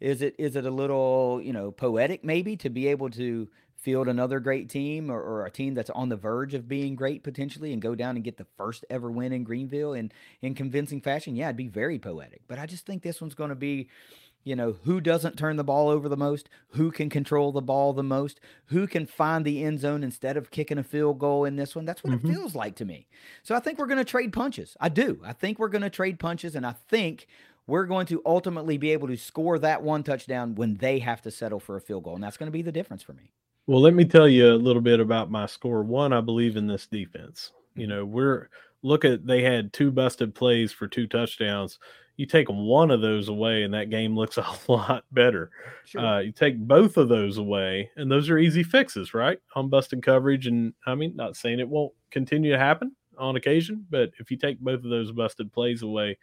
is it is it a little, you know, poetic maybe to be able to field another great team or, or, a team that's on the verge of being great potentially and go down and get the first ever win in Greenville in in convincing fashion? Yeah, it'd be very poetic. But I just think this one's going to be you know, who doesn't turn the ball over the most, who can control the ball the most, who can find the end zone instead of kicking a field goal in this one. That's what mm-hmm. it feels like to me. So I think we're going to trade punches. I do. I think we're going to trade punches, and I think we're going to ultimately be able to score that one touchdown when they have to settle for a field goal. And that's going to be the difference for me. Well, let me tell you a little bit about my score. One, I believe in this defense. You mm-hmm. know, we're look at they had two busted plays for two touchdowns you take one of those away and that game looks a lot better. Sure. Uh, you take both of those away, and those are easy fixes, right? On busted coverage. And I mean, not saying it won't continue to happen on occasion, but if you take both of those busted plays away,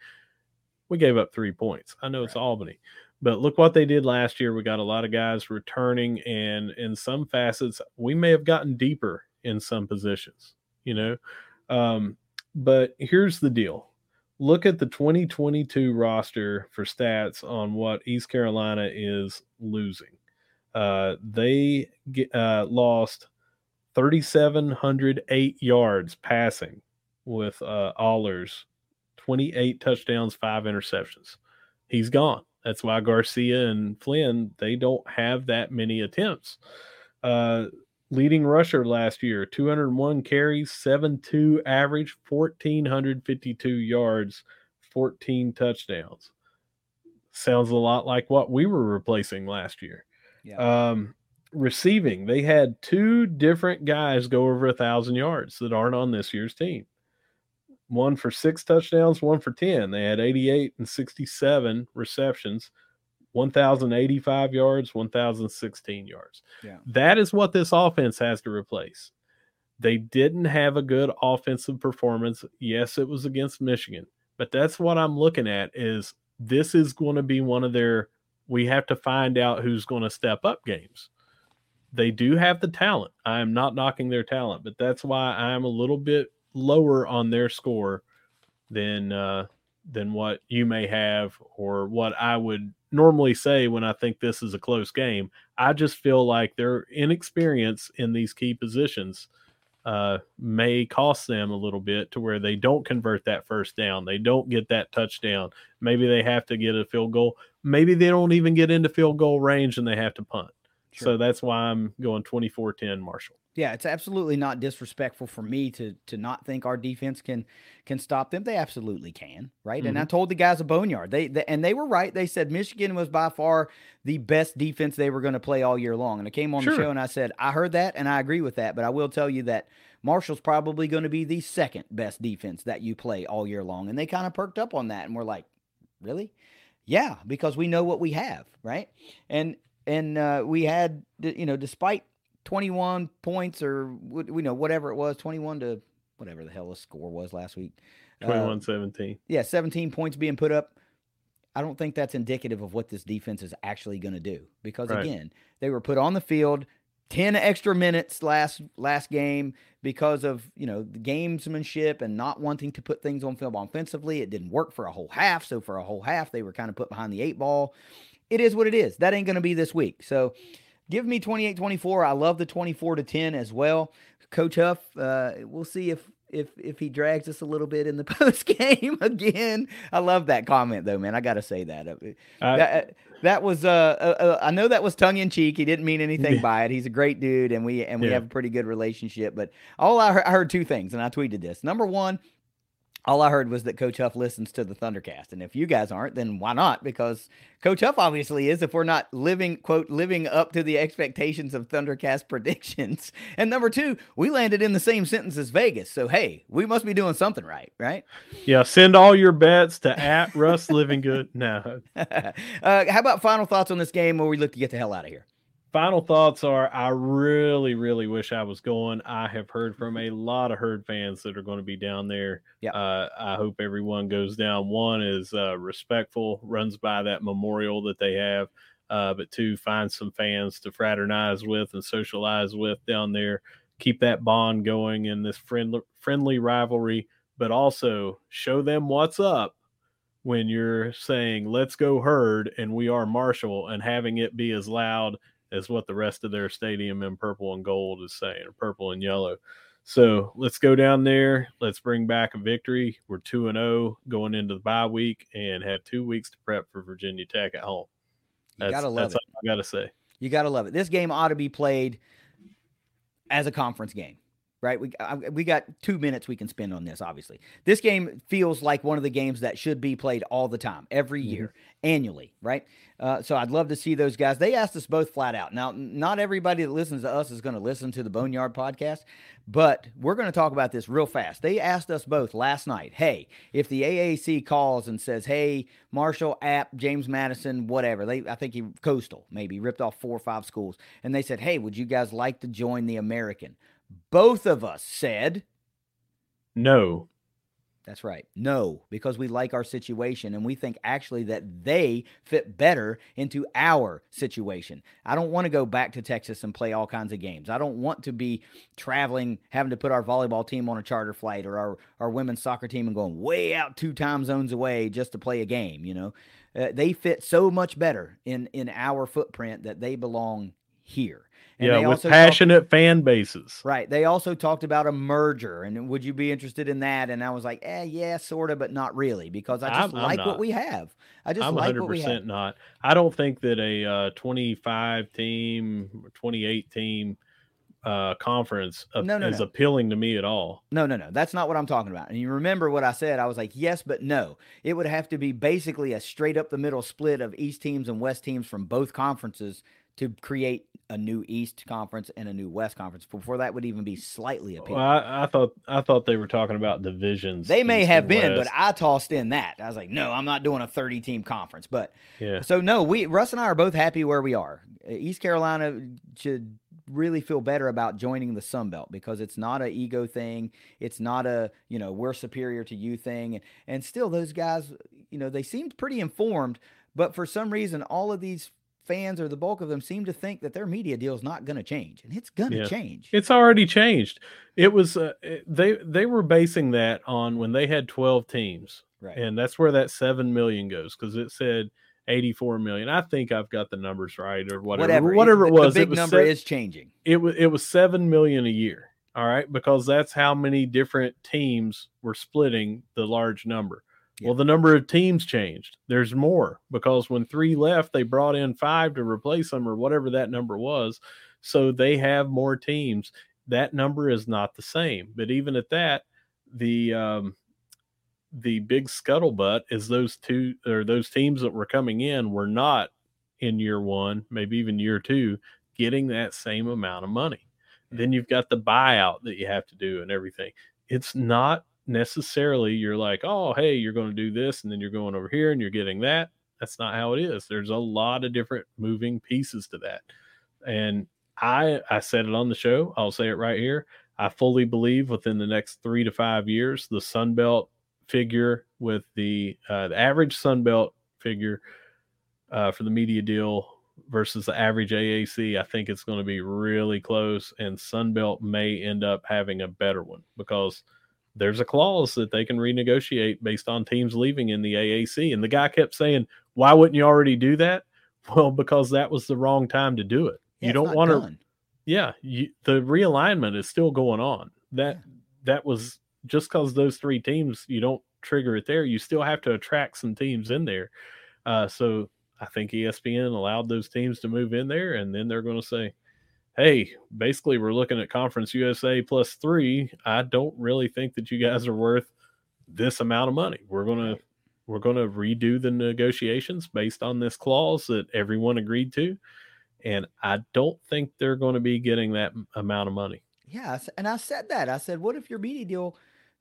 we gave up three points. I know right. it's Albany, but look what they did last year. We got a lot of guys returning, and in some facets, we may have gotten deeper in some positions, you know. Um, but here's the deal look at the 2022 roster for stats on what East Carolina is losing. Uh, they uh, lost 3,708 yards passing with uh, Ahlers, 28 touchdowns, five interceptions. He's gone. That's why Garcia and Flynn they don't have that many attempts. Uh, leading rusher last year 201 carries 7-2 average 1452 yards 14 touchdowns. Sounds a lot like what we were replacing last year. Yeah. um, receiving they had two different guys go over a thousand yards that aren't on this year's team. One for six touchdowns one for 10 they had 88 and 67 receptions 1,085 yards, 1,016 yards. Yeah. That is what this offense has to replace. They didn't have a good offensive performance. Yes, it was against Michigan, but that's what I'm looking at is this is going to be one of their we have to find out who's going to step up games. They do have the talent. I am not knocking their talent, but that's why I'm a little bit lower on their score than uh, than what you may have or what I would normally say when I think this is a close game. I just feel like their inexperience in these key positions uh, may cost them a little bit to where they don't convert that first down. They don't get that touchdown. Maybe they have to get a field goal. Maybe they don't even get into field goal range and they have to punt. Sure. So that's why I'm going 24 10 Marshall. Yeah, it's absolutely not disrespectful for me to to not think our defense can can stop them. They absolutely can, right? Mm-hmm. And I mm-hmm. told the guys a boneyard. They, they, and they were right. They said Michigan was by far the best defense they were going to play all year long. And I came on sure. the show and I said I heard that and I agree with that. But I will tell you that Marshall's probably going to be the second best defense that you play all year long. And they kind of perked up on that and we're like, really? Yeah, because we know what we have, right? And and uh, we had you know despite 21 points or you know whatever it was 21 to whatever the hell the score was last week 21 uh, 17 yeah 17 points being put up i don't think that's indicative of what this defense is actually going to do because right. again they were put on the field 10 extra minutes last last game because of you know the gamesmanship and not wanting to put things on film offensively. It didn't work for a whole half so for a whole half they were kind of put behind the eight ball it is what it is that ain't going to be this week so Give me 28 24. I love the 24 to 10 as well. Coach Huff, uh, we'll see if if if he drags us a little bit in the post game again. I love that comment though, man. I got to say that. Uh, that. that. was uh, uh, uh, I know that was tongue in cheek. He didn't mean anything yeah. by it. He's a great dude, and we and we yeah. have a pretty good relationship. But all I heard, I heard two things, and I tweeted this. Number one, all I heard was that Coach Huff listens to the Thundercast. And if you guys aren't, then why not? Because Coach Huff obviously is if we're not living, quote, living up to the expectations of Thundercast predictions. And number two, we landed in the same sentence as Vegas. So, hey, we must be doing something right, right? Yeah. Send all your bets to at Russ Living Good. No. uh, how about final thoughts on this game where we look to get the hell out of here? Final thoughts are I really, really wish I was going. I have heard from a lot of herd fans that are going to be down there. Yeah. Uh, I hope everyone goes down. One is uh, respectful, runs by that memorial that they have. Uh, but two, find some fans to fraternize with and socialize with down there. Keep that bond going in this friendly, friendly rivalry, but also show them what's up when you're saying, let's go herd and we are Marshall and having it be as loud is what the rest of their stadium in purple and gold is saying, or purple and yellow. So let's go down there. Let's bring back a victory. We're 2 and 0 going into the bye week and have two weeks to prep for Virginia Tech at home. That's, you gotta love that's it. all I gotta say. You gotta love it. This game ought to be played as a conference game right? We we got two minutes we can spend on this. Obviously, this game feels like one of the games that should be played all the time, every mm-hmm. year, annually, right? Uh, so I'd love to see those guys. They asked us both flat out. Now, not everybody that listens to us is going to listen to the Boneyard podcast, but we're going to talk about this real fast. They asked us both last night, hey, if the AAC calls and says, hey, Marshall, App, James Madison, whatever, they I think he Coastal maybe ripped off four or five schools, and they said, hey, would you guys like to join the American? Both of us said no. That's right. No, because we like our situation and we think actually that they fit better into our situation. I don't want to go back to Texas and play all kinds of games. I don't want to be traveling, having to put our volleyball team on a charter flight or our, our women's soccer team and going way out two time zones away just to play a game. You know, uh, they fit so much better in, in our footprint that they belong here. And yeah, with passionate talked, fan bases. Right. They also talked about a merger, and would you be interested in that? And I was like, eh, yeah, sort of, but not really, because I just I'm, like I'm what we have. I just I'm like 100% what we have. not. I don't think that a uh, 25 team, 28 team uh, conference no, no, is no. appealing to me at all. No, no, no. That's not what I'm talking about. And you remember what I said? I was like, yes, but no. It would have to be basically a straight up the middle split of East teams and West teams from both conferences to create a new East conference and a new West conference before that would even be slightly appealing. Well, I, I, thought I thought they were talking about divisions. They may have been, West. but I tossed in that. I was like, no, I'm not doing a 30 team conference. But yeah. So no, we Russ and I are both happy where we are. East Carolina should really feel better about joining the Sun Belt because it's not an ego thing. It's not a, you know, we're superior to you thing. And, and still those guys, you know, they seemed pretty informed, but for some reason all of these fans or the bulk of them seem to think that their media deal is not going to change and it's going to yeah. change. It's already changed. It was uh, they they were basing that on when they had 12 teams right. and that's where that 7 million goes because it said 84 million. I think i've got the numbers right or whatever whatever, whatever it, was. the big was number is changing. it was it was 7 million a year all right? Because that's how many different teams were splitting the large number well, the number of teams changed. There's more because when three left, they brought in five to replace them or whatever that number was. So they have more teams. That number is not the same. But even at that, the um, the big scuttlebutt is those two or those teams that were coming in were not in year one, maybe even year two, getting that same amount of money. Then you've got the buyout that you have to do and everything. It's not necessarily you're like, oh, hey, you're going to do this, and then you're going over here and you're getting that. That's not how it is. There's a lot of different moving pieces to that. And I I said it on the show. I'll say it right here. I fully believe within the next three to five years, the Sun Belt figure with the, uh, the average Sun Belt figure uh, for the media deal versus the average AAC, I think it's going to be really close, and Sunbelt may end up having a better one because – there's a clause that they can renegotiate based on teams leaving in the AAC. And the guy kept saying, Why wouldn't you already do that? Well, because that was the wrong time to do it. Yeah, you don't want to. Yeah, you, the realignment is still going on. That yeah. that was just because those three teams you don't trigger it there, you still have to attract some teams in there. Uh, so I think ESPN allowed those teams to move in there, and then they're going to say, "Hey, basically, we're looking at Conference USA plus three. I don't really think that you guys are worth this amount of money. We're to we're to redo the negotiations based on this clause that everyone agreed to, and I don't think they're going to be getting that amount of money." Yeah, and I said that. I said, "What if your media deal?"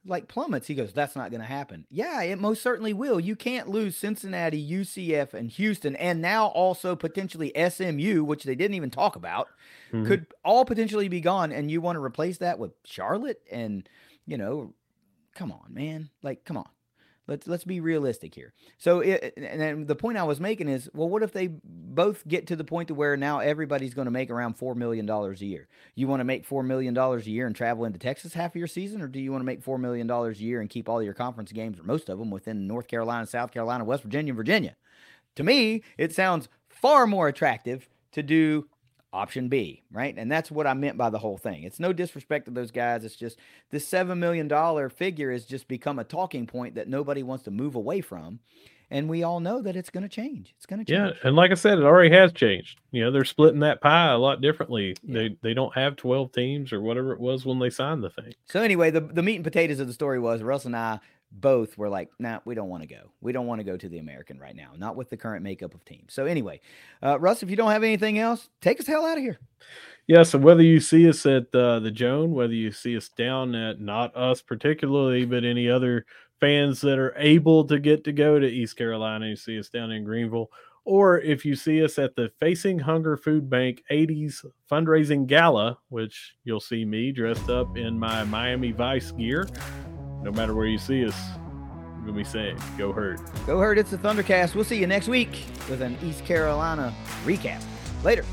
Like plummets. He goes, that's not going to happen. Yeah, it most certainly will. You can't lose Cincinnati, UCF, and Houston, and now also potentially SMU, which they didn't even talk about, mm-hmm. could all potentially be gone. And you want to replace that with Charlotte and, you know, come on, man. Like, come on. Let's let's be realistic here. So, it, and the point I was making is, well, what if they both get to the point to where now everybody's going to make around four million dollars a year? You want to make four million dollars a year and travel into Texas half of your season, or do you want to make four million dollars a year and keep all your conference games, or most of them, within North Carolina, South Carolina, West Virginia, Virginia? To me, it sounds far more attractive to do option B, right? And that's what I meant by the whole thing. It's no disrespect to those guys. It's just this $7 million figure has just become a talking point that nobody wants to move away from. And we all know that it's going to change. It's going to change. Yeah, and like I said, it already has changed. You know, they're splitting that pie a lot differently. Yeah. They they don't have twelve teams or whatever it was when they signed the thing. So anyway, the the meat and potatoes of the story was Russ and I both were like, nah, we don't want to go. We don't want to go to the American right now, not with the current makeup of teams. So, anyway, uh, Russ, if you don't have anything else, take us hell out of here. Yeah. So, whether you see us at uh, the Joan, whether you see us down at not us particularly, but any other fans that are able to get to go to East Carolina, you see us down in Greenville, or if you see us at the Facing Hunger Food Bank 80s fundraising gala, which you'll see me dressed up in my Miami Vice gear no matter where you see us, we're gonna be saying, "Go herd." Go herd. It's the Thundercast. We'll see you next week with an East Carolina recap. Later.